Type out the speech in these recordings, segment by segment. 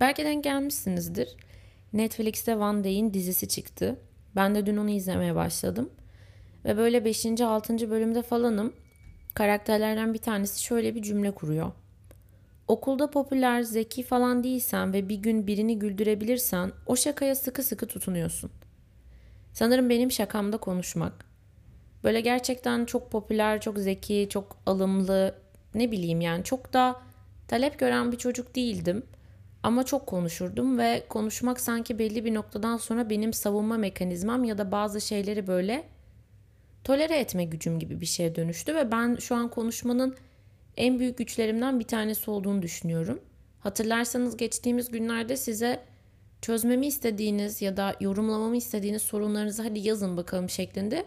Belki denk gelmişsinizdir. Netflix'te One Day'in dizisi çıktı. Ben de dün onu izlemeye başladım. Ve böyle 5. 6. bölümde falanım. Karakterlerden bir tanesi şöyle bir cümle kuruyor. Okulda popüler, zeki falan değilsen ve bir gün birini güldürebilirsen o şakaya sıkı sıkı tutunuyorsun. Sanırım benim şakamda konuşmak. Böyle gerçekten çok popüler, çok zeki, çok alımlı, ne bileyim yani çok da talep gören bir çocuk değildim. Ama çok konuşurdum ve konuşmak sanki belli bir noktadan sonra benim savunma mekanizmam ya da bazı şeyleri böyle tolere etme gücüm gibi bir şeye dönüştü ve ben şu an konuşmanın en büyük güçlerimden bir tanesi olduğunu düşünüyorum. Hatırlarsanız geçtiğimiz günlerde size çözmemi istediğiniz ya da yorumlamamı istediğiniz sorunlarınızı hadi yazın bakalım şeklinde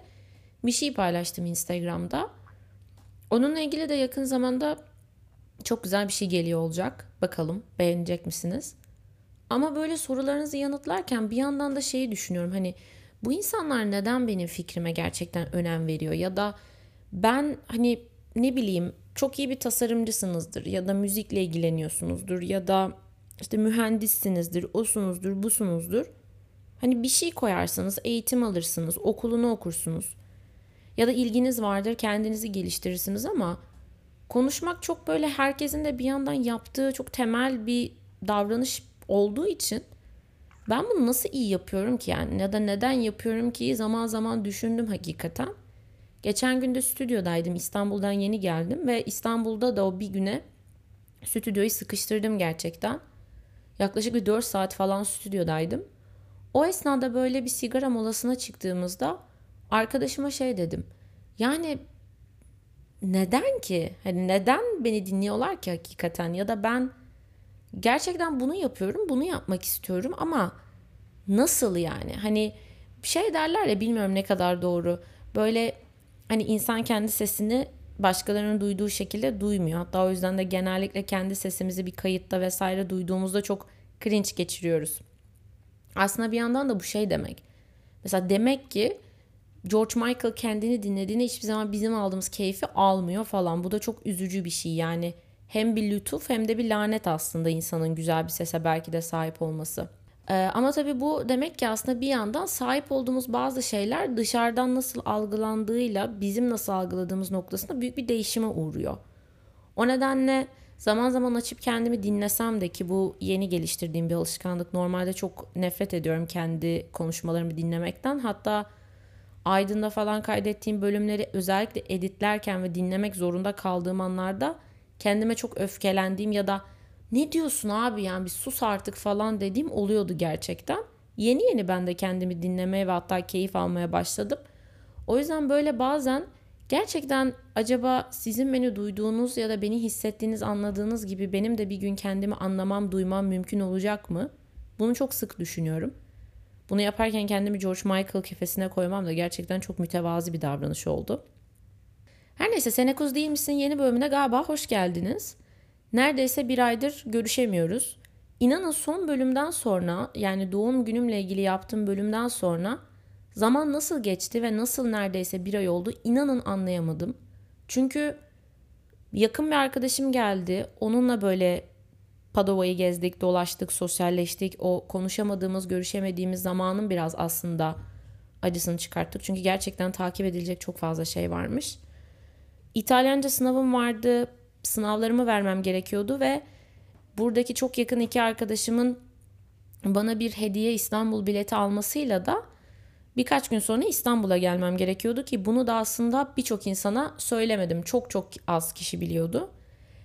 bir şey paylaştım Instagram'da. Onunla ilgili de yakın zamanda çok güzel bir şey geliyor olacak. Bakalım beğenecek misiniz? Ama böyle sorularınızı yanıtlarken bir yandan da şeyi düşünüyorum. Hani bu insanlar neden benim fikrime gerçekten önem veriyor? Ya da ben hani ne bileyim çok iyi bir tasarımcısınızdır ya da müzikle ilgileniyorsunuzdur ya da işte mühendissinizdir, osunuzdur, busunuzdur. Hani bir şey koyarsınız, eğitim alırsınız, okulunu okursunuz. Ya da ilginiz vardır, kendinizi geliştirirsiniz ama konuşmak çok böyle herkesin de bir yandan yaptığı çok temel bir davranış olduğu için ben bunu nasıl iyi yapıyorum ki yani ya da neden yapıyorum ki zaman zaman düşündüm hakikaten. Geçen gün de stüdyodaydım. İstanbul'dan yeni geldim ve İstanbul'da da o bir güne stüdyoyu sıkıştırdım gerçekten. Yaklaşık bir 4 saat falan stüdyodaydım. O esnada böyle bir sigara molasına çıktığımızda arkadaşıma şey dedim. Yani neden ki? Hani neden beni dinliyorlar ki hakikaten? Ya da ben gerçekten bunu yapıyorum, bunu yapmak istiyorum ama nasıl yani? Hani şey derler ya bilmiyorum ne kadar doğru. Böyle hani insan kendi sesini başkalarının duyduğu şekilde duymuyor. Hatta o yüzden de genellikle kendi sesimizi bir kayıtta vesaire duyduğumuzda çok cringe geçiriyoruz. Aslında bir yandan da bu şey demek. Mesela demek ki George Michael kendini dinlediğinde hiçbir zaman bizim aldığımız keyfi almıyor falan. Bu da çok üzücü bir şey yani. Hem bir lütuf hem de bir lanet aslında insanın güzel bir sese belki de sahip olması. Ee, ama tabii bu demek ki aslında bir yandan sahip olduğumuz bazı şeyler dışarıdan nasıl algılandığıyla bizim nasıl algıladığımız noktasında büyük bir değişime uğruyor. O nedenle zaman zaman açıp kendimi dinlesem de ki bu yeni geliştirdiğim bir alışkanlık. Normalde çok nefret ediyorum kendi konuşmalarımı dinlemekten. Hatta Aydın'da falan kaydettiğim bölümleri özellikle editlerken ve dinlemek zorunda kaldığım anlarda kendime çok öfkelendiğim ya da ne diyorsun abi yani bir sus artık falan dediğim oluyordu gerçekten. Yeni yeni ben de kendimi dinlemeye ve hatta keyif almaya başladım. O yüzden böyle bazen gerçekten acaba sizin beni duyduğunuz ya da beni hissettiğiniz, anladığınız gibi benim de bir gün kendimi anlamam, duymam mümkün olacak mı? Bunu çok sık düşünüyorum. Bunu yaparken kendimi George Michael kefesine koymam da gerçekten çok mütevazi bir davranış oldu. Her neyse Senekuz değil misin yeni bölümüne galiba hoş geldiniz. Neredeyse bir aydır görüşemiyoruz. İnanın son bölümden sonra yani doğum günümle ilgili yaptığım bölümden sonra zaman nasıl geçti ve nasıl neredeyse bir ay oldu inanın anlayamadım. Çünkü yakın bir arkadaşım geldi. Onunla böyle Padova'yı gezdik, dolaştık, sosyalleştik. O konuşamadığımız, görüşemediğimiz zamanın biraz aslında acısını çıkarttık. Çünkü gerçekten takip edilecek çok fazla şey varmış. İtalyanca sınavım vardı. Sınavlarımı vermem gerekiyordu ve buradaki çok yakın iki arkadaşımın bana bir hediye İstanbul bileti almasıyla da birkaç gün sonra İstanbul'a gelmem gerekiyordu ki bunu da aslında birçok insana söylemedim. Çok çok az kişi biliyordu.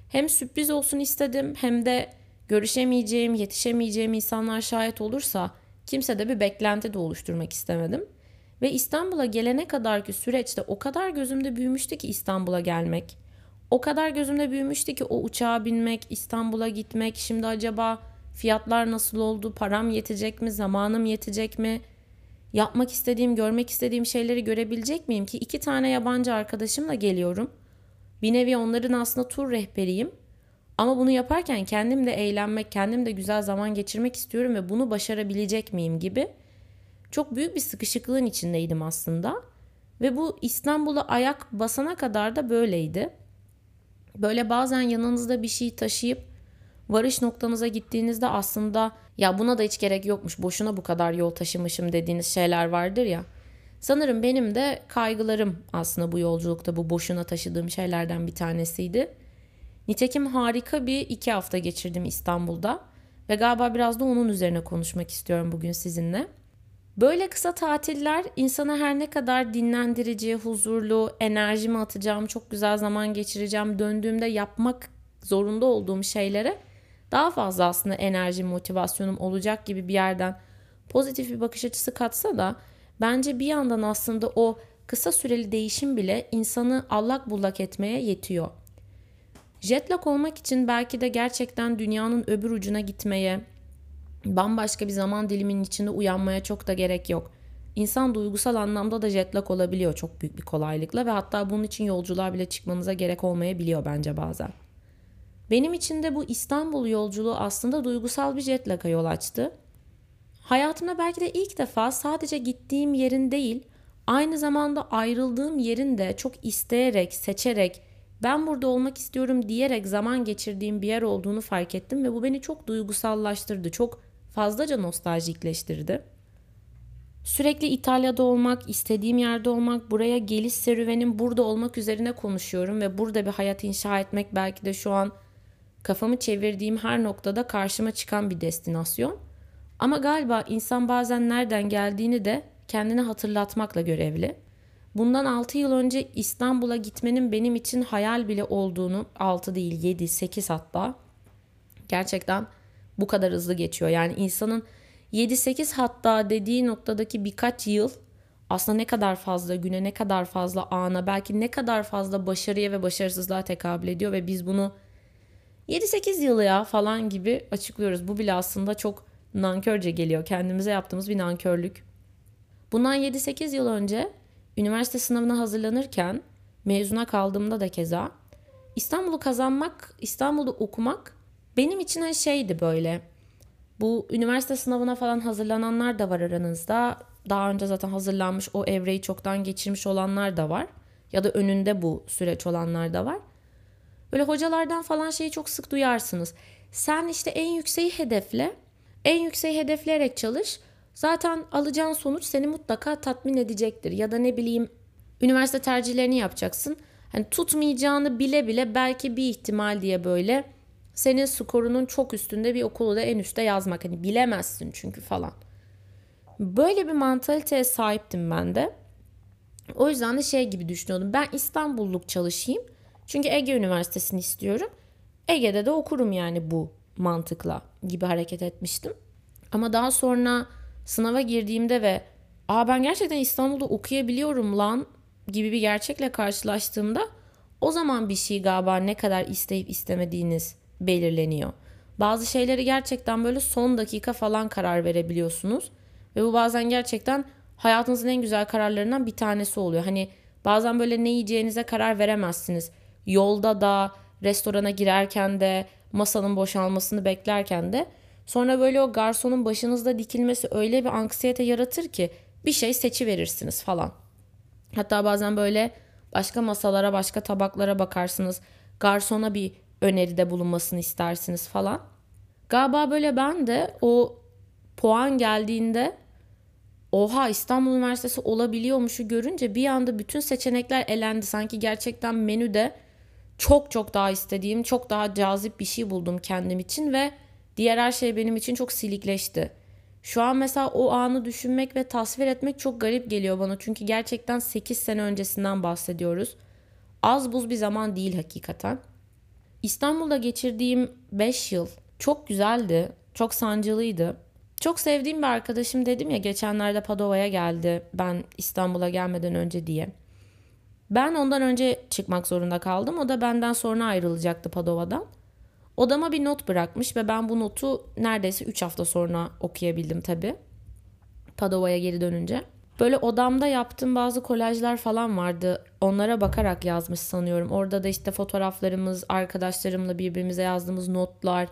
Hem sürpriz olsun istedim hem de görüşemeyeceğim, yetişemeyeceğim insanlar şahit olursa kimse de bir beklenti de oluşturmak istemedim. Ve İstanbul'a gelene kadarki süreçte o kadar gözümde büyümüştü ki İstanbul'a gelmek. O kadar gözümde büyümüştü ki o uçağa binmek, İstanbul'a gitmek, şimdi acaba fiyatlar nasıl oldu, param yetecek mi, zamanım yetecek mi, yapmak istediğim, görmek istediğim şeyleri görebilecek miyim ki iki tane yabancı arkadaşımla geliyorum. Bir nevi onların aslında tur rehberiyim ama bunu yaparken kendim de eğlenmek, kendim de güzel zaman geçirmek istiyorum ve bunu başarabilecek miyim gibi çok büyük bir sıkışıklığın içindeydim aslında. Ve bu İstanbul'a ayak basana kadar da böyleydi. Böyle bazen yanınızda bir şey taşıyıp varış noktanıza gittiğinizde aslında ya buna da hiç gerek yokmuş, boşuna bu kadar yol taşımışım dediğiniz şeyler vardır ya. Sanırım benim de kaygılarım aslında bu yolculukta bu boşuna taşıdığım şeylerden bir tanesiydi. Nitekim harika bir iki hafta geçirdim İstanbul'da ve galiba biraz da onun üzerine konuşmak istiyorum bugün sizinle. Böyle kısa tatiller insana her ne kadar dinlendirici, huzurlu, enerjimi atacağım, çok güzel zaman geçireceğim, döndüğümde yapmak zorunda olduğum şeylere daha fazla aslında enerji, motivasyonum olacak gibi bir yerden pozitif bir bakış açısı katsa da bence bir yandan aslında o kısa süreli değişim bile insanı allak bullak etmeye yetiyor. Jetlag olmak için belki de gerçekten dünyanın öbür ucuna gitmeye, bambaşka bir zaman diliminin içinde uyanmaya çok da gerek yok. İnsan duygusal anlamda da jetlag olabiliyor çok büyük bir kolaylıkla ve hatta bunun için yolculuğa bile çıkmanıza gerek olmayabiliyor bence bazen. Benim için de bu İstanbul yolculuğu aslında duygusal bir jetlag'a yol açtı. Hayatımda belki de ilk defa sadece gittiğim yerin değil, aynı zamanda ayrıldığım yerin de çok isteyerek, seçerek, ben burada olmak istiyorum diyerek zaman geçirdiğim bir yer olduğunu fark ettim ve bu beni çok duygusallaştırdı. Çok fazlaca nostaljikleştirdi. Sürekli İtalya'da olmak, istediğim yerde olmak, buraya geliş serüvenim burada olmak üzerine konuşuyorum ve burada bir hayat inşa etmek belki de şu an kafamı çevirdiğim her noktada karşıma çıkan bir destinasyon. Ama galiba insan bazen nereden geldiğini de kendine hatırlatmakla görevli. Bundan 6 yıl önce İstanbul'a gitmenin benim için hayal bile olduğunu 6 değil 7 8 hatta gerçekten bu kadar hızlı geçiyor. Yani insanın 7-8 hatta dediği noktadaki birkaç yıl aslında ne kadar fazla güne, ne kadar fazla ana, belki ne kadar fazla başarıya ve başarısızlığa tekabül ediyor ve biz bunu 7-8 yılı ya falan gibi açıklıyoruz. Bu bile aslında çok nankörce geliyor. Kendimize yaptığımız bir nankörlük. Bundan 7-8 yıl önce üniversite sınavına hazırlanırken mezuna kaldığımda da keza İstanbul'u kazanmak, İstanbul'da okumak benim için hani şeydi böyle. Bu üniversite sınavına falan hazırlananlar da var aranızda. Daha önce zaten hazırlanmış o evreyi çoktan geçirmiş olanlar da var. Ya da önünde bu süreç olanlar da var. Böyle hocalardan falan şeyi çok sık duyarsınız. Sen işte en yükseği hedefle. En yükseği hedefleyerek çalış. Zaten alacağın sonuç seni mutlaka tatmin edecektir. Ya da ne bileyim üniversite tercihlerini yapacaksın. Hani tutmayacağını bile bile belki bir ihtimal diye böyle senin skorunun çok üstünde bir okulu da en üstte yazmak. Hani bilemezsin çünkü falan. Böyle bir mantaliteye sahiptim ben de. O yüzden de şey gibi düşünüyordum. Ben İstanbulluk çalışayım. Çünkü Ege Üniversitesi'ni istiyorum. Ege'de de okurum yani bu mantıkla gibi hareket etmiştim. Ama daha sonra sınava girdiğimde ve aa ben gerçekten İstanbul'da okuyabiliyorum lan gibi bir gerçekle karşılaştığımda o zaman bir şey galiba ne kadar isteyip istemediğiniz belirleniyor. Bazı şeyleri gerçekten böyle son dakika falan karar verebiliyorsunuz. Ve bu bazen gerçekten hayatınızın en güzel kararlarından bir tanesi oluyor. Hani bazen böyle ne yiyeceğinize karar veremezsiniz. Yolda da, restorana girerken de, masanın boşalmasını beklerken de. Sonra böyle o garsonun başınızda dikilmesi öyle bir anksiyete yaratır ki bir şey seçi verirsiniz falan. Hatta bazen böyle başka masalara, başka tabaklara bakarsınız. Garsona bir öneride bulunmasını istersiniz falan. Galiba böyle ben de o puan geldiğinde oha İstanbul Üniversitesi olabiliyormuşu görünce bir anda bütün seçenekler elendi. Sanki gerçekten menüde çok çok daha istediğim, çok daha cazip bir şey buldum kendim için ve diğer her şey benim için çok silikleşti. Şu an mesela o anı düşünmek ve tasvir etmek çok garip geliyor bana. Çünkü gerçekten 8 sene öncesinden bahsediyoruz. Az buz bir zaman değil hakikaten. İstanbul'da geçirdiğim 5 yıl çok güzeldi, çok sancılıydı. Çok sevdiğim bir arkadaşım dedim ya geçenlerde Padova'ya geldi ben İstanbul'a gelmeden önce diye. Ben ondan önce çıkmak zorunda kaldım. O da benden sonra ayrılacaktı Padova'dan. Odama bir not bırakmış ve ben bu notu neredeyse 3 hafta sonra okuyabildim tabii. Padova'ya geri dönünce. Böyle odamda yaptığım bazı kolajlar falan vardı. Onlara bakarak yazmış sanıyorum. Orada da işte fotoğraflarımız, arkadaşlarımla birbirimize yazdığımız notlar,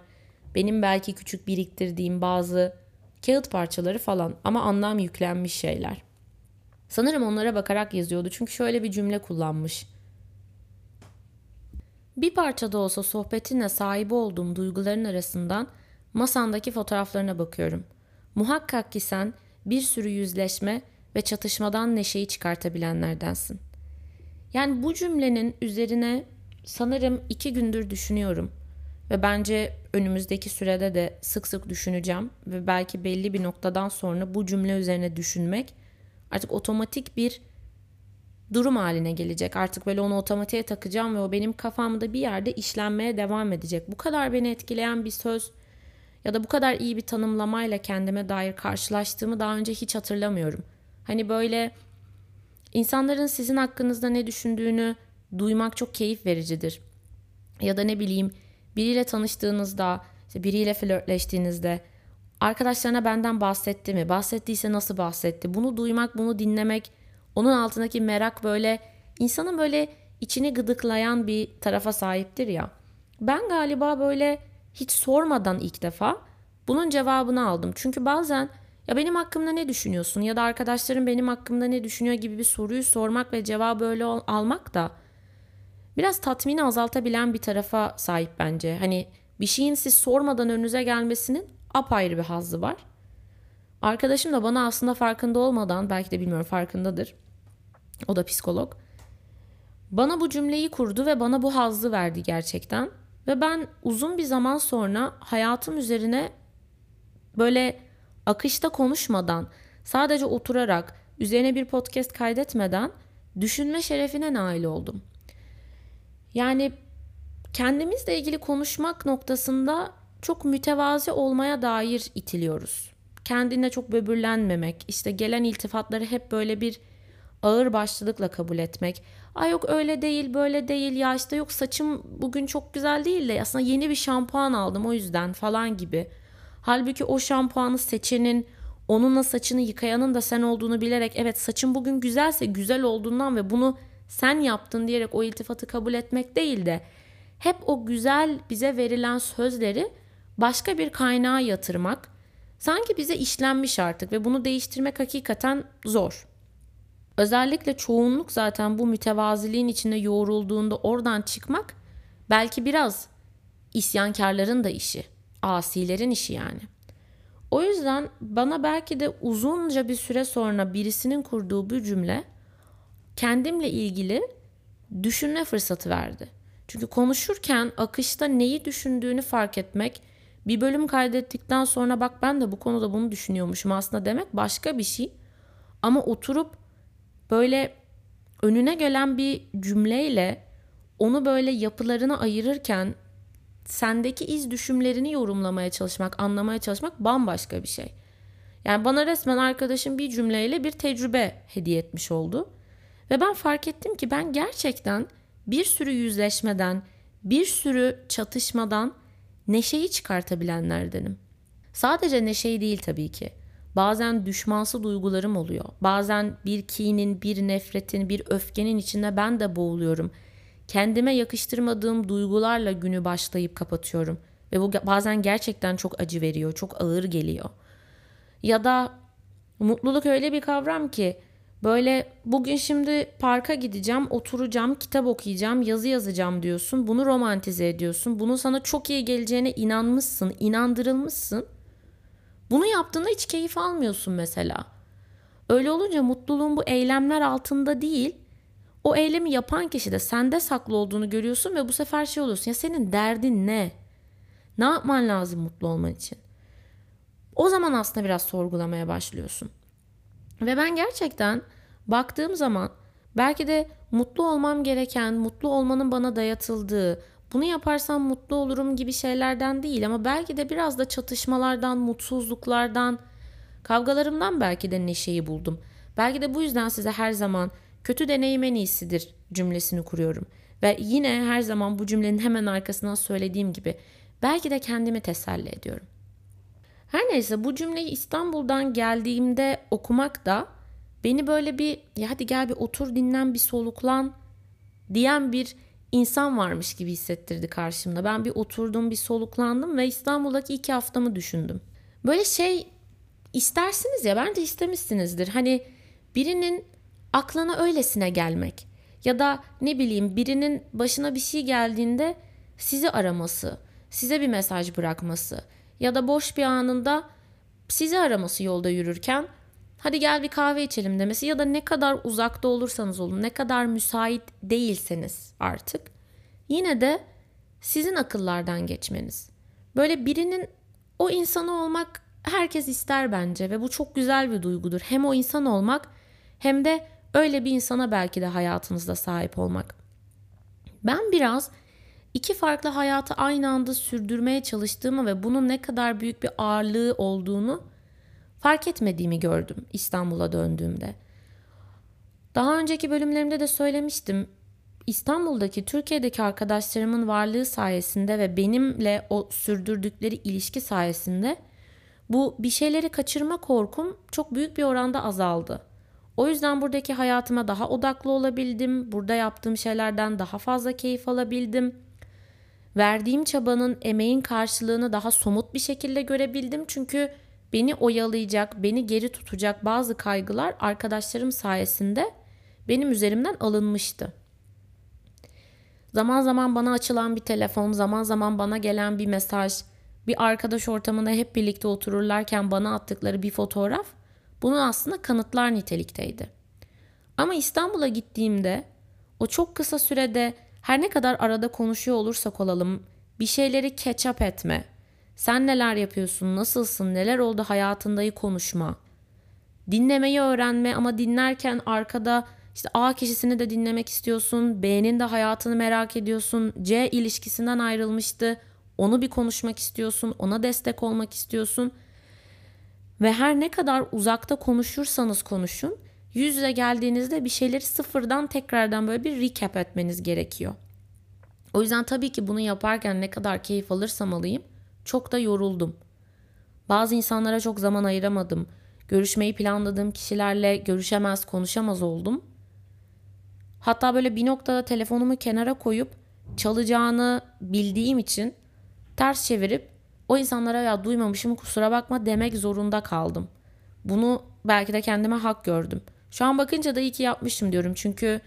benim belki küçük biriktirdiğim bazı kağıt parçaları falan ama anlam yüklenmiş şeyler. Sanırım onlara bakarak yazıyordu çünkü şöyle bir cümle kullanmış. Bir parça da olsa sohbetinle sahibi olduğum duyguların arasından masandaki fotoğraflarına bakıyorum. Muhakkak ki sen bir sürü yüzleşme ve çatışmadan neşeyi çıkartabilenlerdensin. Yani bu cümlenin üzerine sanırım iki gündür düşünüyorum. Ve bence önümüzdeki sürede de sık sık düşüneceğim. Ve belki belli bir noktadan sonra bu cümle üzerine düşünmek artık otomatik bir durum haline gelecek. Artık böyle onu otomatiğe takacağım ve o benim kafamda bir yerde işlenmeye devam edecek. Bu kadar beni etkileyen bir söz ya da bu kadar iyi bir tanımlamayla kendime dair karşılaştığımı daha önce hiç hatırlamıyorum. Hani böyle insanların sizin hakkınızda ne düşündüğünü duymak çok keyif vericidir. Ya da ne bileyim biriyle tanıştığınızda, işte biriyle flörtleştiğinizde arkadaşlarına benden bahsetti mi? Bahsettiyse nasıl bahsetti? Bunu duymak, bunu dinlemek, onun altındaki merak böyle insanın böyle içini gıdıklayan bir tarafa sahiptir ya. Ben galiba böyle hiç sormadan ilk defa bunun cevabını aldım. Çünkü bazen ya benim hakkımda ne düşünüyorsun ya da arkadaşlarım benim hakkımda ne düşünüyor gibi bir soruyu sormak ve cevabı öyle almak da biraz tatmini azaltabilen bir tarafa sahip bence. Hani bir şeyin siz sormadan önünüze gelmesinin apayrı bir hazzı var. Arkadaşım da bana aslında farkında olmadan belki de bilmiyorum farkındadır. O da psikolog. Bana bu cümleyi kurdu ve bana bu hazzı verdi gerçekten. Ve ben uzun bir zaman sonra hayatım üzerine böyle akışta konuşmadan, sadece oturarak, üzerine bir podcast kaydetmeden düşünme şerefine nail oldum. Yani kendimizle ilgili konuşmak noktasında çok mütevazi olmaya dair itiliyoruz. Kendine çok böbürlenmemek, işte gelen iltifatları hep böyle bir ağır başlılıkla kabul etmek. Ay yok öyle değil böyle değil ya işte yok saçım bugün çok güzel değil de aslında yeni bir şampuan aldım o yüzden falan gibi. Halbuki o şampuanı seçenin onunla saçını yıkayanın da sen olduğunu bilerek evet saçım bugün güzelse güzel olduğundan ve bunu sen yaptın diyerek o iltifatı kabul etmek değil de hep o güzel bize verilen sözleri başka bir kaynağa yatırmak sanki bize işlenmiş artık ve bunu değiştirmek hakikaten zor. Özellikle çoğunluk zaten bu mütevaziliğin içinde yoğrulduğunda oradan çıkmak belki biraz isyankarların da işi, asilerin işi yani. O yüzden bana belki de uzunca bir süre sonra birisinin kurduğu bu cümle kendimle ilgili düşünme fırsatı verdi. Çünkü konuşurken akışta neyi düşündüğünü fark etmek, bir bölüm kaydettikten sonra bak ben de bu konuda bunu düşünüyormuşum aslında demek başka bir şey. Ama oturup böyle önüne gelen bir cümleyle onu böyle yapılarına ayırırken sendeki iz düşümlerini yorumlamaya çalışmak, anlamaya çalışmak bambaşka bir şey. Yani bana resmen arkadaşım bir cümleyle bir tecrübe hediye etmiş oldu. Ve ben fark ettim ki ben gerçekten bir sürü yüzleşmeden, bir sürü çatışmadan neşeyi çıkartabilenlerdenim. Sadece neşeyi değil tabii ki. Bazen düşmansı duygularım oluyor. Bazen bir kinin, bir nefretin, bir öfkenin içinde ben de boğuluyorum. Kendime yakıştırmadığım duygularla günü başlayıp kapatıyorum. Ve bu bazen gerçekten çok acı veriyor, çok ağır geliyor. Ya da mutluluk öyle bir kavram ki böyle bugün şimdi parka gideceğim, oturacağım, kitap okuyacağım, yazı yazacağım diyorsun. Bunu romantize ediyorsun. Bunun sana çok iyi geleceğine inanmışsın, inandırılmışsın. Bunu yaptığında hiç keyif almıyorsun mesela. Öyle olunca mutluluğun bu eylemler altında değil, o eylemi yapan kişi de sende saklı olduğunu görüyorsun ve bu sefer şey oluyorsun. Ya senin derdin ne? Ne yapman lazım mutlu olman için? O zaman aslında biraz sorgulamaya başlıyorsun. Ve ben gerçekten baktığım zaman belki de mutlu olmam gereken, mutlu olmanın bana dayatıldığı, bunu yaparsam mutlu olurum gibi şeylerden değil ama belki de biraz da çatışmalardan, mutsuzluklardan, kavgalarımdan belki de neşeyi buldum. Belki de bu yüzden size her zaman kötü deneyim en iyisidir cümlesini kuruyorum. Ve yine her zaman bu cümlenin hemen arkasından söylediğim gibi belki de kendimi teselli ediyorum. Her neyse bu cümleyi İstanbul'dan geldiğimde okumak da beni böyle bir ya hadi gel bir otur dinlen bir soluklan diyen bir insan varmış gibi hissettirdi karşımda. Ben bir oturdum, bir soluklandım ve İstanbul'daki iki haftamı düşündüm. Böyle şey istersiniz ya bence istemişsinizdir. Hani birinin aklına öylesine gelmek. Ya da ne bileyim birinin başına bir şey geldiğinde sizi araması, size bir mesaj bırakması ya da boş bir anında sizi araması yolda yürürken hadi gel bir kahve içelim demesi ya da ne kadar uzakta olursanız olun, ne kadar müsait değilseniz artık yine de sizin akıllardan geçmeniz. Böyle birinin o insanı olmak herkes ister bence ve bu çok güzel bir duygudur. Hem o insan olmak hem de öyle bir insana belki de hayatınızda sahip olmak. Ben biraz iki farklı hayatı aynı anda sürdürmeye çalıştığımı ve bunun ne kadar büyük bir ağırlığı olduğunu fark etmediğimi gördüm İstanbul'a döndüğümde. Daha önceki bölümlerimde de söylemiştim. İstanbul'daki, Türkiye'deki arkadaşlarımın varlığı sayesinde ve benimle o sürdürdükleri ilişki sayesinde bu bir şeyleri kaçırma korkum çok büyük bir oranda azaldı. O yüzden buradaki hayatıma daha odaklı olabildim. Burada yaptığım şeylerden daha fazla keyif alabildim. Verdiğim çabanın, emeğin karşılığını daha somut bir şekilde görebildim. Çünkü beni oyalayacak, beni geri tutacak bazı kaygılar arkadaşlarım sayesinde benim üzerimden alınmıştı. Zaman zaman bana açılan bir telefon, zaman zaman bana gelen bir mesaj, bir arkadaş ortamında hep birlikte otururlarken bana attıkları bir fotoğraf bunun aslında kanıtlar nitelikteydi. Ama İstanbul'a gittiğimde o çok kısa sürede her ne kadar arada konuşuyor olursak olalım bir şeyleri catch up etme, sen neler yapıyorsun, nasılsın, neler oldu hayatındayı konuşma, dinlemeyi öğrenme ama dinlerken arkada işte A kişisini de dinlemek istiyorsun, B'nin de hayatını merak ediyorsun, C ilişkisinden ayrılmıştı, onu bir konuşmak istiyorsun, ona destek olmak istiyorsun. Ve her ne kadar uzakta konuşursanız konuşun, yüz yüze geldiğinizde bir şeyleri sıfırdan tekrardan böyle bir recap etmeniz gerekiyor. O yüzden tabii ki bunu yaparken ne kadar keyif alırsam alayım çok da yoruldum. Bazı insanlara çok zaman ayıramadım. Görüşmeyi planladığım kişilerle görüşemez, konuşamaz oldum. Hatta böyle bir noktada telefonumu kenara koyup çalacağını bildiğim için ters çevirip o insanlara ya duymamışım kusura bakma demek zorunda kaldım. Bunu belki de kendime hak gördüm. Şu an bakınca da iyi ki yapmışım diyorum. Çünkü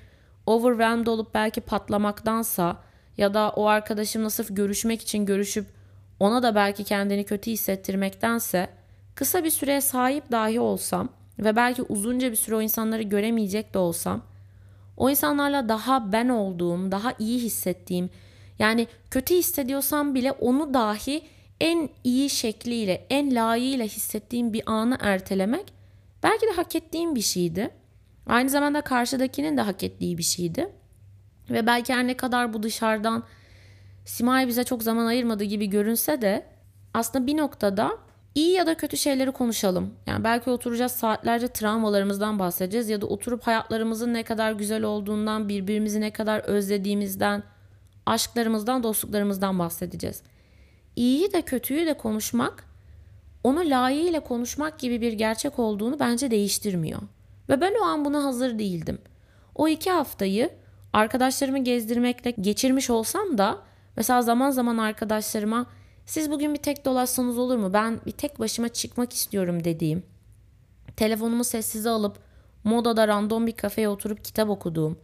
overwhelmed olup belki patlamaktansa ya da o arkadaşımla sırf görüşmek için görüşüp ona da belki kendini kötü hissettirmektense kısa bir süreye sahip dahi olsam ve belki uzunca bir süre o insanları göremeyecek de olsam o insanlarla daha ben olduğum, daha iyi hissettiğim yani kötü hissediyorsam bile onu dahi en iyi şekliyle, en layığıyla hissettiğim bir anı ertelemek belki de hak ettiğim bir şeydi. Aynı zamanda karşıdakinin de hak ettiği bir şeydi. Ve belki her ne kadar bu dışarıdan Simay bize çok zaman ayırmadığı gibi görünse de aslında bir noktada iyi ya da kötü şeyleri konuşalım. Yani belki oturacağız saatlerce travmalarımızdan bahsedeceğiz ya da oturup hayatlarımızın ne kadar güzel olduğundan, birbirimizi ne kadar özlediğimizden, aşklarımızdan, dostluklarımızdan bahsedeceğiz. İyiyi de kötüyü de konuşmak, onu layığıyla konuşmak gibi bir gerçek olduğunu bence değiştirmiyor. Ve ben o an buna hazır değildim. O iki haftayı arkadaşlarımı gezdirmekle geçirmiş olsam da mesela zaman zaman arkadaşlarıma siz bugün bir tek dolaşsanız olur mu? Ben bir tek başıma çıkmak istiyorum dediğim. Telefonumu sessize alıp modada random bir kafeye oturup kitap okuduğum.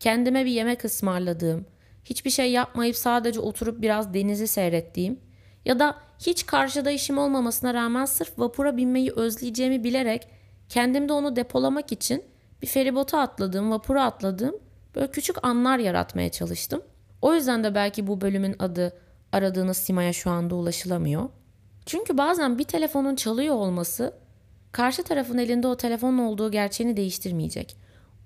Kendime bir yemek ısmarladığım hiçbir şey yapmayıp sadece oturup biraz denizi seyrettiğim ya da hiç karşıda işim olmamasına rağmen sırf vapura binmeyi özleyeceğimi bilerek kendimde onu depolamak için bir feribota atladığım, vapura atladığım böyle küçük anlar yaratmaya çalıştım. O yüzden de belki bu bölümün adı aradığınız simaya şu anda ulaşılamıyor. Çünkü bazen bir telefonun çalıyor olması karşı tarafın elinde o telefonun olduğu gerçeğini değiştirmeyecek.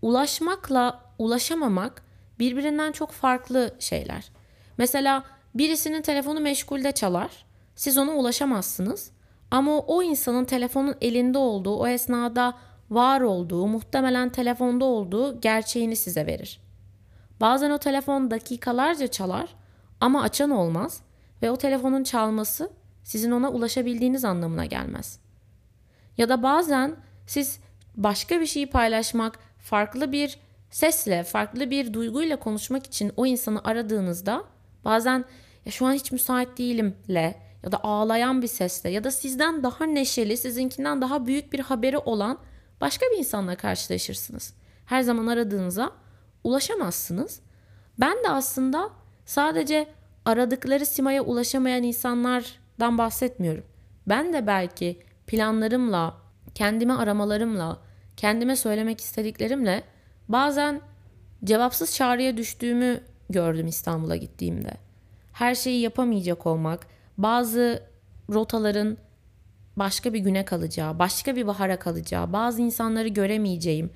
Ulaşmakla ulaşamamak birbirinden çok farklı şeyler. Mesela birisinin telefonu meşgulde çalar. Siz ona ulaşamazsınız. Ama o insanın telefonun elinde olduğu, o esnada var olduğu, muhtemelen telefonda olduğu gerçeğini size verir. Bazen o telefon dakikalarca çalar ama açan olmaz ve o telefonun çalması sizin ona ulaşabildiğiniz anlamına gelmez. Ya da bazen siz başka bir şeyi paylaşmak, farklı bir sesle, farklı bir duyguyla konuşmak için o insanı aradığınızda bazen ya şu an hiç müsait değilimle ya da ağlayan bir sesle ya da sizden daha neşeli, sizinkinden daha büyük bir haberi olan başka bir insanla karşılaşırsınız. Her zaman aradığınıza ulaşamazsınız. Ben de aslında sadece aradıkları simaya ulaşamayan insanlardan bahsetmiyorum. Ben de belki planlarımla, kendimi aramalarımla, kendime söylemek istediklerimle bazen cevapsız çağrıya düştüğümü gördüm İstanbul'a gittiğimde. Her şeyi yapamayacak olmak, bazı rotaların başka bir güne kalacağı, başka bir bahara kalacağı, bazı insanları göremeyeceğim.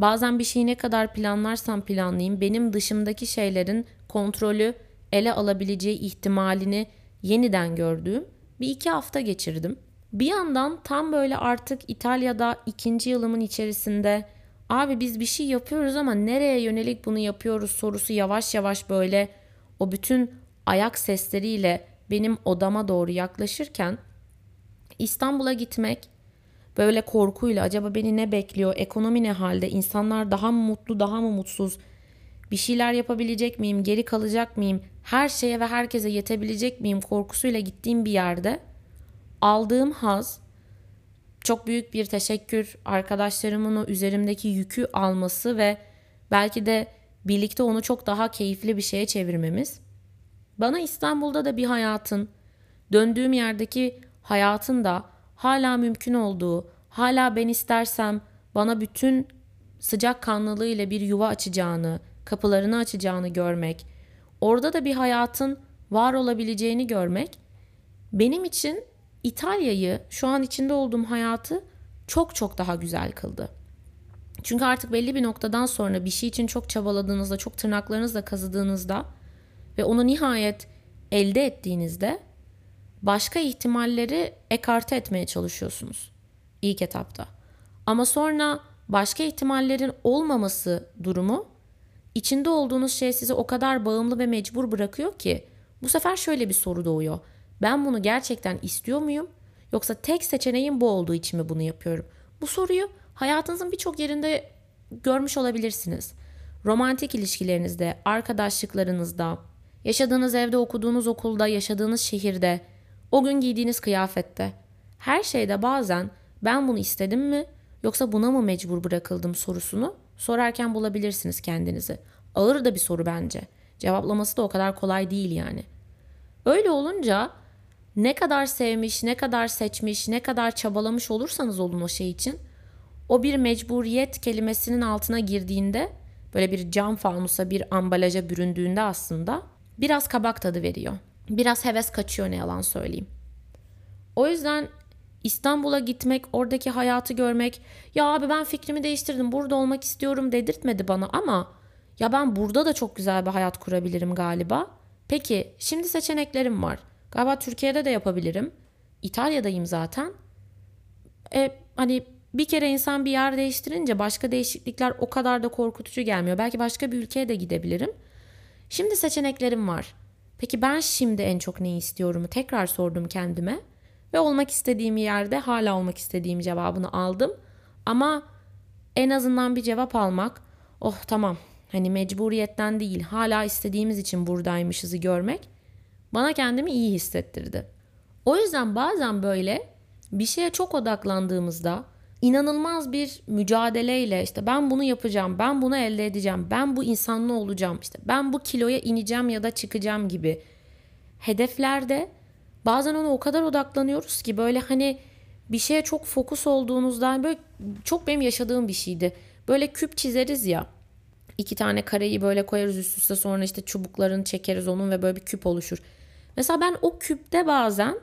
Bazen bir şeyi ne kadar planlarsam planlayayım benim dışımdaki şeylerin kontrolü ele alabileceği ihtimalini yeniden gördüğüm bir iki hafta geçirdim. Bir yandan tam böyle artık İtalya'da ikinci yılımın içerisinde abi biz bir şey yapıyoruz ama nereye yönelik bunu yapıyoruz sorusu yavaş yavaş böyle o bütün ayak sesleriyle benim odama doğru yaklaşırken İstanbul'a gitmek böyle korkuyla acaba beni ne bekliyor, ekonomi ne halde, insanlar daha mı mutlu, daha mı mutsuz, bir şeyler yapabilecek miyim, geri kalacak mıyım, her şeye ve herkese yetebilecek miyim? korkusuyla gittiğim bir yerde aldığım haz çok büyük bir teşekkür arkadaşlarımın o üzerimdeki yükü alması ve belki de birlikte onu çok daha keyifli bir şeye çevirmemiz. Bana İstanbul'da da bir hayatın, döndüğüm yerdeki hayatın da hala mümkün olduğu, hala ben istersem bana bütün sıcak kanlılığıyla bir yuva açacağını, kapılarını açacağını görmek, orada da bir hayatın var olabileceğini görmek benim için İtalya'yı, şu an içinde olduğum hayatı çok çok daha güzel kıldı. Çünkü artık belli bir noktadan sonra bir şey için çok çabaladığınızda, çok tırnaklarınızla kazıdığınızda ve onu nihayet elde ettiğinizde başka ihtimalleri ekarte etmeye çalışıyorsunuz ilk etapta. Ama sonra başka ihtimallerin olmaması durumu içinde olduğunuz şey sizi o kadar bağımlı ve mecbur bırakıyor ki bu sefer şöyle bir soru doğuyor. Ben bunu gerçekten istiyor muyum? Yoksa tek seçeneğim bu olduğu için mi bunu yapıyorum? Bu soruyu hayatınızın birçok yerinde görmüş olabilirsiniz. Romantik ilişkilerinizde, arkadaşlıklarınızda, yaşadığınız evde, okuduğunuz okulda, yaşadığınız şehirde, o gün giydiğiniz kıyafette. Her şeyde bazen ben bunu istedim mi yoksa buna mı mecbur bırakıldım sorusunu sorarken bulabilirsiniz kendinizi. Ağır da bir soru bence. Cevaplaması da o kadar kolay değil yani. Öyle olunca ne kadar sevmiş, ne kadar seçmiş, ne kadar çabalamış olursanız olun o şey için o bir mecburiyet kelimesinin altına girdiğinde böyle bir cam fanusa bir ambalaja büründüğünde aslında biraz kabak tadı veriyor. Biraz heves kaçıyor ne yalan söyleyeyim. O yüzden İstanbul'a gitmek, oradaki hayatı görmek, ya abi ben fikrimi değiştirdim, burada olmak istiyorum dedirtmedi bana ama ya ben burada da çok güzel bir hayat kurabilirim galiba. Peki şimdi seçeneklerim var. Galiba Türkiye'de de yapabilirim. İtalya'dayım zaten. E, hani bir kere insan bir yer değiştirince başka değişiklikler o kadar da korkutucu gelmiyor. Belki başka bir ülkeye de gidebilirim. Şimdi seçeneklerim var. Peki ben şimdi en çok neyi istiyorumu tekrar sordum kendime ve olmak istediğim yerde hala olmak istediğim cevabını aldım. Ama en azından bir cevap almak, oh tamam hani mecburiyetten değil hala istediğimiz için buradaymışızı görmek bana kendimi iyi hissettirdi. O yüzden bazen böyle bir şeye çok odaklandığımızda inanılmaz bir mücadeleyle işte ben bunu yapacağım, ben bunu elde edeceğim, ben bu insanlı olacağım, işte ben bu kiloya ineceğim ya da çıkacağım gibi hedeflerde bazen ona o kadar odaklanıyoruz ki böyle hani bir şeye çok fokus olduğunuzda böyle çok benim yaşadığım bir şeydi. Böyle küp çizeriz ya. iki tane kareyi böyle koyarız üst üste sonra işte çubuklarını çekeriz onun ve böyle bir küp oluşur. Mesela ben o küpte bazen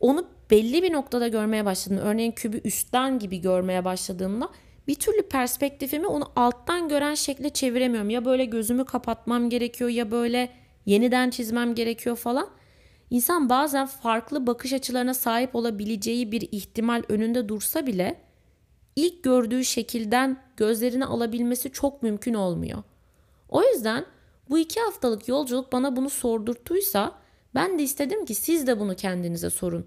onu belli bir noktada görmeye başladım. Örneğin kübü üstten gibi görmeye başladığımda bir türlü perspektifimi onu alttan gören şekle çeviremiyorum. Ya böyle gözümü kapatmam gerekiyor ya böyle yeniden çizmem gerekiyor falan. İnsan bazen farklı bakış açılarına sahip olabileceği bir ihtimal önünde dursa bile ilk gördüğü şekilden gözlerini alabilmesi çok mümkün olmuyor. O yüzden bu iki haftalık yolculuk bana bunu sordurttuysa ben de istedim ki siz de bunu kendinize sorun.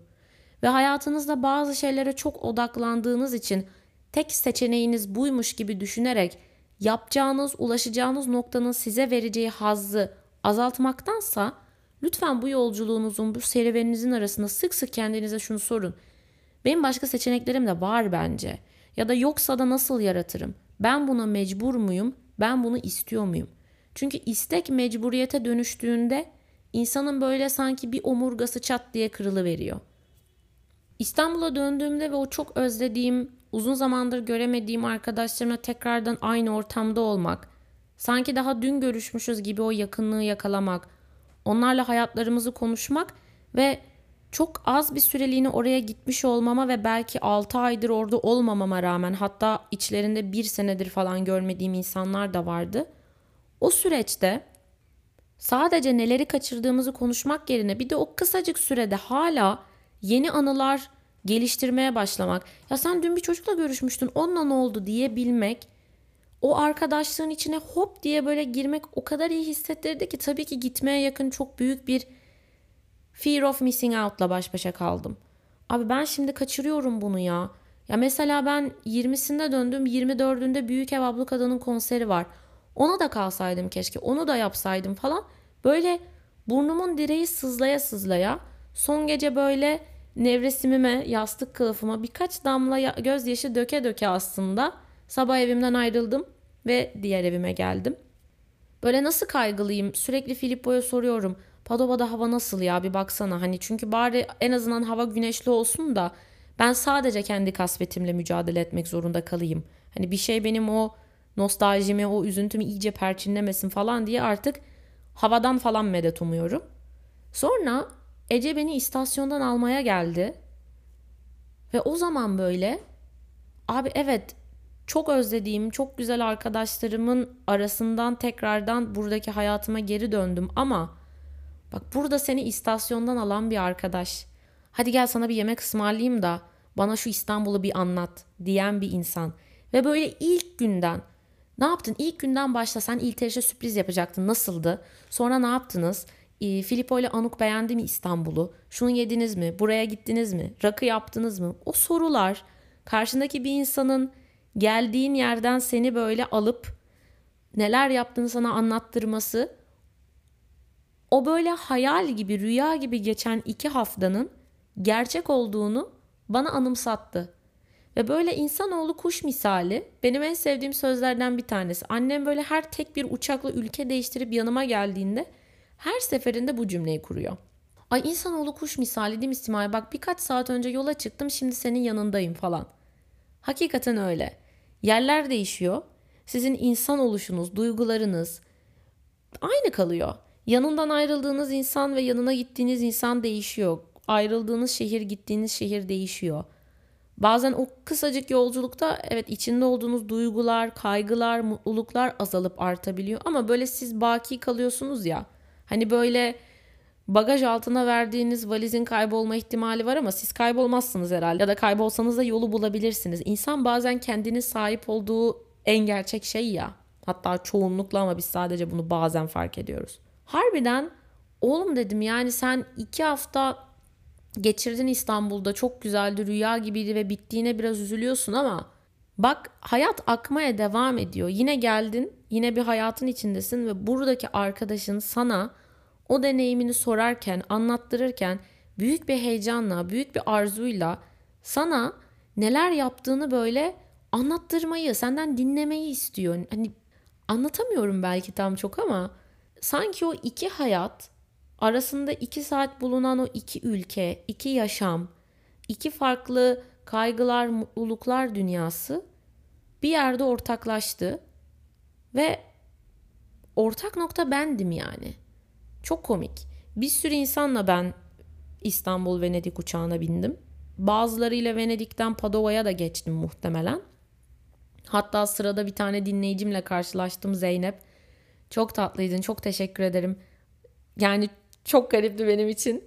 Ve hayatınızda bazı şeylere çok odaklandığınız için tek seçeneğiniz buymuş gibi düşünerek yapacağınız, ulaşacağınız noktanın size vereceği hazzı azaltmaktansa lütfen bu yolculuğunuzun, bu serüveninizin arasında sık sık kendinize şunu sorun. Benim başka seçeneklerim de var bence. Ya da yoksa da nasıl yaratırım? Ben buna mecbur muyum? Ben bunu istiyor muyum? Çünkü istek mecburiyete dönüştüğünde insanın böyle sanki bir omurgası çat diye kırılı veriyor. İstanbul'a döndüğümde ve o çok özlediğim, uzun zamandır göremediğim arkadaşlarımla tekrardan aynı ortamda olmak, sanki daha dün görüşmüşüz gibi o yakınlığı yakalamak, onlarla hayatlarımızı konuşmak ve çok az bir süreliğine oraya gitmiş olmama ve belki 6 aydır orada olmamama rağmen hatta içlerinde bir senedir falan görmediğim insanlar da vardı. O süreçte sadece neleri kaçırdığımızı konuşmak yerine bir de o kısacık sürede hala yeni anılar geliştirmeye başlamak. Ya sen dün bir çocukla görüşmüştün onunla ne oldu diyebilmek o arkadaşlığın içine hop diye böyle girmek o kadar iyi hissettirdi ki tabii ki gitmeye yakın çok büyük bir fear of missing out'la baş başa kaldım. Abi ben şimdi kaçırıyorum bunu ya. Ya mesela ben 20'sinde döndüm 24'ünde Büyük Ev Ablu Kadın'ın konseri var. Ona da kalsaydım keşke onu da yapsaydım falan. Böyle burnumun direği sızlaya sızlaya son gece böyle nevresimime yastık kılıfıma birkaç damla gözyaşı döke döke aslında sabah evimden ayrıldım ve diğer evime geldim. Böyle nasıl kaygılıyım sürekli Filippo'ya soruyorum. Padova'da hava nasıl ya bir baksana hani çünkü bari en azından hava güneşli olsun da ben sadece kendi kasvetimle mücadele etmek zorunda kalayım. Hani bir şey benim o nostaljimi, o üzüntümü iyice perçinlemesin falan diye artık havadan falan medet umuyorum. Sonra Ece beni istasyondan almaya geldi. Ve o zaman böyle abi evet çok özlediğim, çok güzel arkadaşlarımın arasından tekrardan buradaki hayatıma geri döndüm ama bak burada seni istasyondan alan bir arkadaş. Hadi gel sana bir yemek ısmarlayayım da bana şu İstanbul'u bir anlat diyen bir insan. Ve böyle ilk günden ne yaptın? İlk günden başla sen İlteriş'e sürpriz yapacaktın. Nasıldı? Sonra ne yaptınız? E, Filippo ile Anuk beğendi mi İstanbul'u? Şunu yediniz mi? Buraya gittiniz mi? Rakı yaptınız mı? O sorular karşındaki bir insanın geldiğin yerden seni böyle alıp neler yaptığını sana anlattırması o böyle hayal gibi rüya gibi geçen iki haftanın gerçek olduğunu bana anımsattı. Ve böyle insanoğlu kuş misali benim en sevdiğim sözlerden bir tanesi. Annem böyle her tek bir uçakla ülke değiştirip yanıma geldiğinde her seferinde bu cümleyi kuruyor. Ay insanoğlu kuş misali değil mi Simay? Bak birkaç saat önce yola çıktım şimdi senin yanındayım falan. Hakikaten öyle. Yerler değişiyor. Sizin insan oluşunuz, duygularınız aynı kalıyor. Yanından ayrıldığınız insan ve yanına gittiğiniz insan değişiyor. Ayrıldığınız şehir, gittiğiniz şehir değişiyor. Bazen o kısacık yolculukta evet içinde olduğunuz duygular, kaygılar, mutluluklar azalıp artabiliyor ama böyle siz baki kalıyorsunuz ya. Hani böyle bagaj altına verdiğiniz valizin kaybolma ihtimali var ama siz kaybolmazsınız herhalde ya da kaybolsanız da yolu bulabilirsiniz. İnsan bazen kendinin sahip olduğu en gerçek şey ya. Hatta çoğunlukla ama biz sadece bunu bazen fark ediyoruz. Harbiden oğlum dedim yani sen iki hafta geçirdin İstanbul'da çok güzeldi rüya gibiydi ve bittiğine biraz üzülüyorsun ama bak hayat akmaya devam ediyor. Yine geldin yine bir hayatın içindesin ve buradaki arkadaşın sana o deneyimini sorarken anlattırırken büyük bir heyecanla büyük bir arzuyla sana neler yaptığını böyle anlattırmayı senden dinlemeyi istiyor. Hani anlatamıyorum belki tam çok ama sanki o iki hayat arasında iki saat bulunan o iki ülke, iki yaşam, iki farklı kaygılar, mutluluklar dünyası bir yerde ortaklaştı ve ortak nokta bendim yani. Çok komik. Bir sürü insanla ben İstanbul Venedik uçağına bindim. Bazılarıyla Venedik'ten Padova'ya da geçtim muhtemelen. Hatta sırada bir tane dinleyicimle karşılaştım Zeynep. Çok tatlıydın. Çok teşekkür ederim. Yani çok garipti benim için.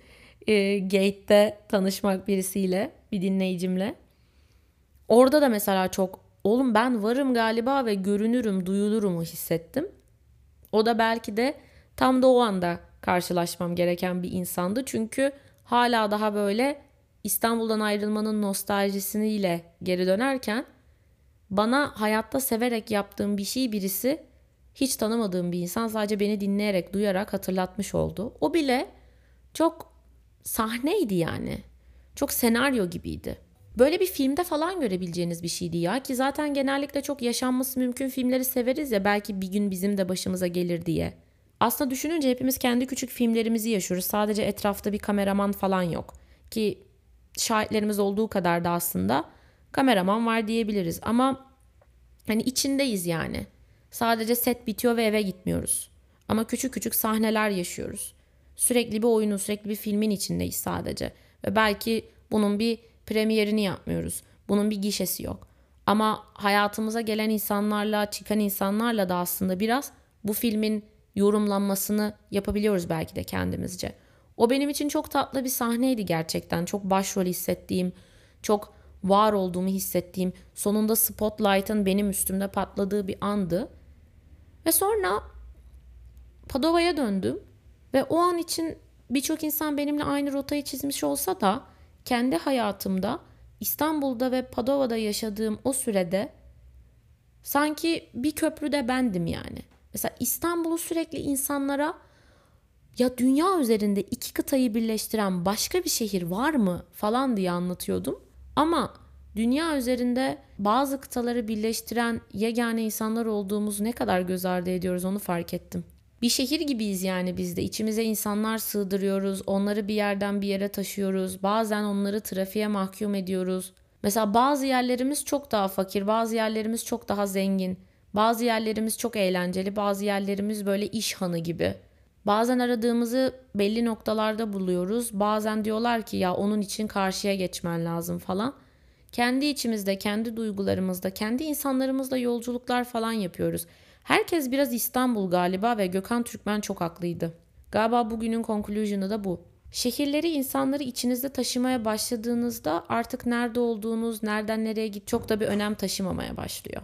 E, gate'de tanışmak birisiyle, bir dinleyicimle. Orada da mesela çok oğlum ben varım galiba ve görünürüm, duyulurumu hissettim. O da belki de tam da o anda karşılaşmam gereken bir insandı. Çünkü hala daha böyle İstanbul'dan ayrılmanın nostaljisiyle geri dönerken bana hayatta severek yaptığım bir şey birisi hiç tanımadığım bir insan sadece beni dinleyerek, duyarak hatırlatmış oldu. O bile çok sahneydi yani. Çok senaryo gibiydi. böyle bir filmde falan görebileceğiniz bir şeydi ya ki zaten genellikle çok yaşanması mümkün filmleri severiz ya belki bir gün bizim de başımıza gelir diye. Aslında düşününce hepimiz kendi küçük filmlerimizi yaşıyoruz. Sadece etrafta bir kameraman falan yok. Ki şahitlerimiz olduğu kadar da aslında kameraman var diyebiliriz. Ama hani içindeyiz yani. Sadece set bitiyor ve eve gitmiyoruz. Ama küçük küçük sahneler yaşıyoruz. Sürekli bir oyunun, sürekli bir filmin içindeyiz sadece. Ve belki bunun bir premierini yapmıyoruz. Bunun bir gişesi yok. Ama hayatımıza gelen insanlarla, çıkan insanlarla da aslında biraz bu filmin yorumlanmasını yapabiliyoruz belki de kendimizce. O benim için çok tatlı bir sahneydi gerçekten. Çok başrol hissettiğim, çok var olduğumu hissettiğim, sonunda spotlight'ın benim üstümde patladığı bir andı. Ve sonra Padova'ya döndüm ve o an için birçok insan benimle aynı rotayı çizmiş olsa da kendi hayatımda İstanbul'da ve Padova'da yaşadığım o sürede sanki bir köprüde bendim yani. Mesela İstanbul'u sürekli insanlara ya dünya üzerinde iki kıtayı birleştiren başka bir şehir var mı falan diye anlatıyordum. Ama dünya üzerinde bazı kıtaları birleştiren yegane insanlar olduğumuzu ne kadar göz ardı ediyoruz onu fark ettim. Bir şehir gibiyiz yani biz de. İçimize insanlar sığdırıyoruz. Onları bir yerden bir yere taşıyoruz. Bazen onları trafiğe mahkum ediyoruz. Mesela bazı yerlerimiz çok daha fakir, bazı yerlerimiz çok daha zengin. Bazı yerlerimiz çok eğlenceli, bazı yerlerimiz böyle iş hanı gibi. Bazen aradığımızı belli noktalarda buluyoruz. Bazen diyorlar ki ya onun için karşıya geçmen lazım falan. Kendi içimizde, kendi duygularımızda, kendi insanlarımızla yolculuklar falan yapıyoruz. Herkes biraz İstanbul galiba ve Gökhan Türkmen çok haklıydı. Galiba bugünün conclusion'ı da bu. Şehirleri, insanları içinizde taşımaya başladığınızda artık nerede olduğunuz, nereden nereye git çok da bir önem taşımamaya başlıyor.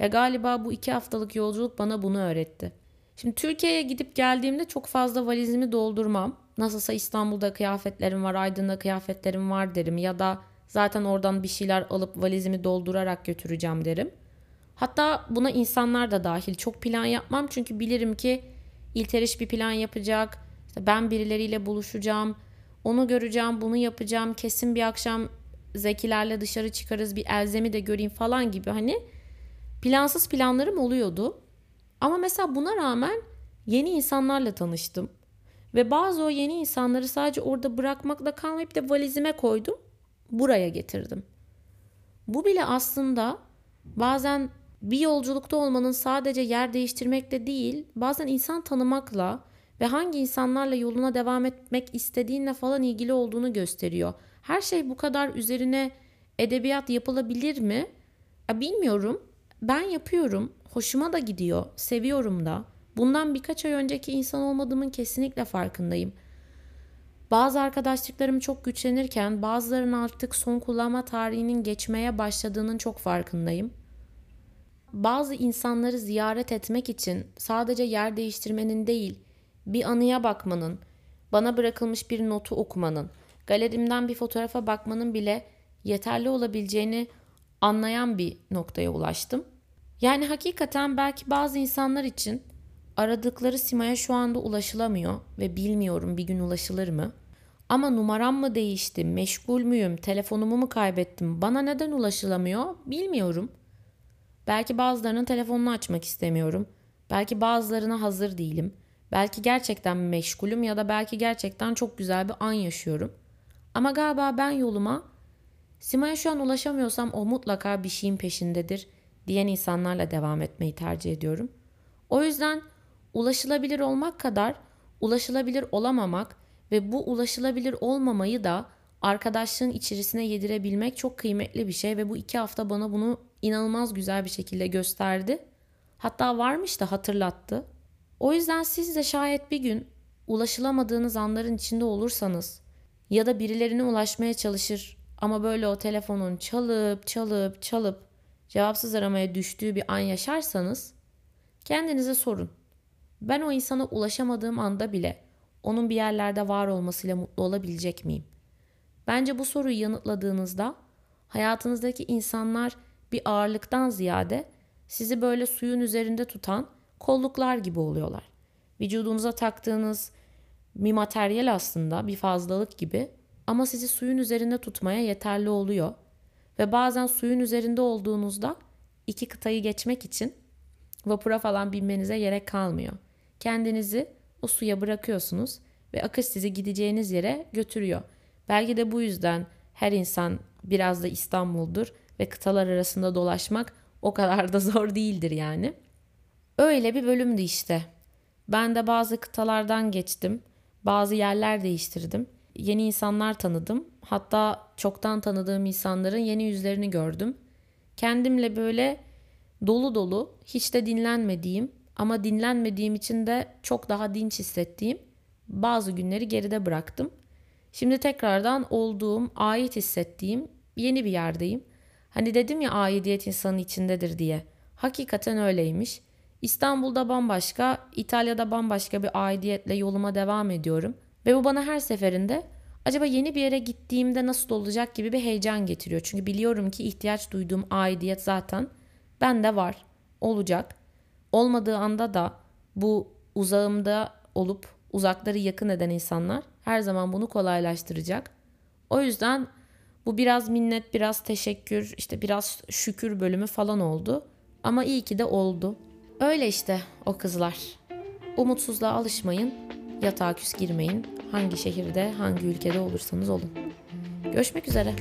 Ve galiba bu iki haftalık yolculuk bana bunu öğretti. Şimdi Türkiye'ye gidip geldiğimde çok fazla valizimi doldurmam. Nasılsa İstanbul'da kıyafetlerim var, Aydın'da kıyafetlerim var derim ya da zaten oradan bir şeyler alıp valizimi doldurarak götüreceğim derim. Hatta buna insanlar da dahil çok plan yapmam çünkü bilirim ki İlteriş bir plan yapacak. İşte ben birileriyle buluşacağım. Onu göreceğim, bunu yapacağım. Kesin bir akşam Zekilerle dışarı çıkarız, bir Elzem'i de göreyim falan gibi hani plansız planlarım oluyordu. Ama mesela buna rağmen yeni insanlarla tanıştım. Ve bazı o yeni insanları sadece orada bırakmakla kalmayıp da valizime koydum. Buraya getirdim. Bu bile aslında bazen bir yolculukta olmanın sadece yer değiştirmekle değil, bazen insan tanımakla ve hangi insanlarla yoluna devam etmek istediğinle falan ilgili olduğunu gösteriyor. Her şey bu kadar üzerine edebiyat yapılabilir mi? Ya bilmiyorum. Ben yapıyorum. Hoşuma da gidiyor. Seviyorum da. Bundan birkaç ay önceki insan olmadığımın kesinlikle farkındayım. Bazı arkadaşlıklarım çok güçlenirken bazılarının artık son kullanma tarihinin geçmeye başladığının çok farkındayım bazı insanları ziyaret etmek için sadece yer değiştirmenin değil, bir anıya bakmanın, bana bırakılmış bir notu okumanın, galerimden bir fotoğrafa bakmanın bile yeterli olabileceğini anlayan bir noktaya ulaştım. Yani hakikaten belki bazı insanlar için aradıkları simaya şu anda ulaşılamıyor ve bilmiyorum bir gün ulaşılır mı? Ama numaram mı değişti, meşgul müyüm, telefonumu mu kaybettim, bana neden ulaşılamıyor bilmiyorum. Belki bazılarının telefonunu açmak istemiyorum. Belki bazılarına hazır değilim. Belki gerçekten meşgulüm ya da belki gerçekten çok güzel bir an yaşıyorum. Ama galiba ben yoluma Sima'ya şu an ulaşamıyorsam o mutlaka bir şeyin peşindedir diyen insanlarla devam etmeyi tercih ediyorum. O yüzden ulaşılabilir olmak kadar ulaşılabilir olamamak ve bu ulaşılabilir olmamayı da arkadaşlığın içerisine yedirebilmek çok kıymetli bir şey ve bu iki hafta bana bunu inanılmaz güzel bir şekilde gösterdi. Hatta varmış da hatırlattı. O yüzden siz de şayet bir gün ulaşılamadığınız anların içinde olursanız ya da birilerine ulaşmaya çalışır ama böyle o telefonun çalıp çalıp çalıp cevapsız aramaya düştüğü bir an yaşarsanız kendinize sorun. Ben o insana ulaşamadığım anda bile onun bir yerlerde var olmasıyla mutlu olabilecek miyim? Bence bu soruyu yanıtladığınızda hayatınızdaki insanlar bir ağırlıktan ziyade sizi böyle suyun üzerinde tutan kolluklar gibi oluyorlar. Vücudunuza taktığınız bir materyal aslında bir fazlalık gibi ama sizi suyun üzerinde tutmaya yeterli oluyor. Ve bazen suyun üzerinde olduğunuzda iki kıtayı geçmek için vapura falan binmenize gerek kalmıyor. Kendinizi o suya bırakıyorsunuz ve akış sizi gideceğiniz yere götürüyor. Belki de bu yüzden her insan biraz da İstanbul'dur ve kıtalar arasında dolaşmak o kadar da zor değildir yani. Öyle bir bölümdü işte. Ben de bazı kıtalardan geçtim. Bazı yerler değiştirdim. Yeni insanlar tanıdım. Hatta çoktan tanıdığım insanların yeni yüzlerini gördüm. Kendimle böyle dolu dolu, hiç de dinlenmediğim ama dinlenmediğim için de çok daha dinç hissettiğim bazı günleri geride bıraktım. Şimdi tekrardan olduğum, ait hissettiğim yeni bir yerdeyim. Hani dedim ya aidiyet insanın içindedir diye. Hakikaten öyleymiş. İstanbul'da bambaşka, İtalya'da bambaşka bir aidiyetle yoluma devam ediyorum. Ve bu bana her seferinde acaba yeni bir yere gittiğimde nasıl olacak gibi bir heyecan getiriyor. Çünkü biliyorum ki ihtiyaç duyduğum aidiyet zaten bende var, olacak. Olmadığı anda da bu uzağımda olup uzakları yakın eden insanlar her zaman bunu kolaylaştıracak. O yüzden bu biraz minnet, biraz teşekkür, işte biraz şükür bölümü falan oldu. Ama iyi ki de oldu. Öyle işte o kızlar. Umutsuzluğa alışmayın, yatağa küs girmeyin. Hangi şehirde, hangi ülkede olursanız olun. Görüşmek üzere.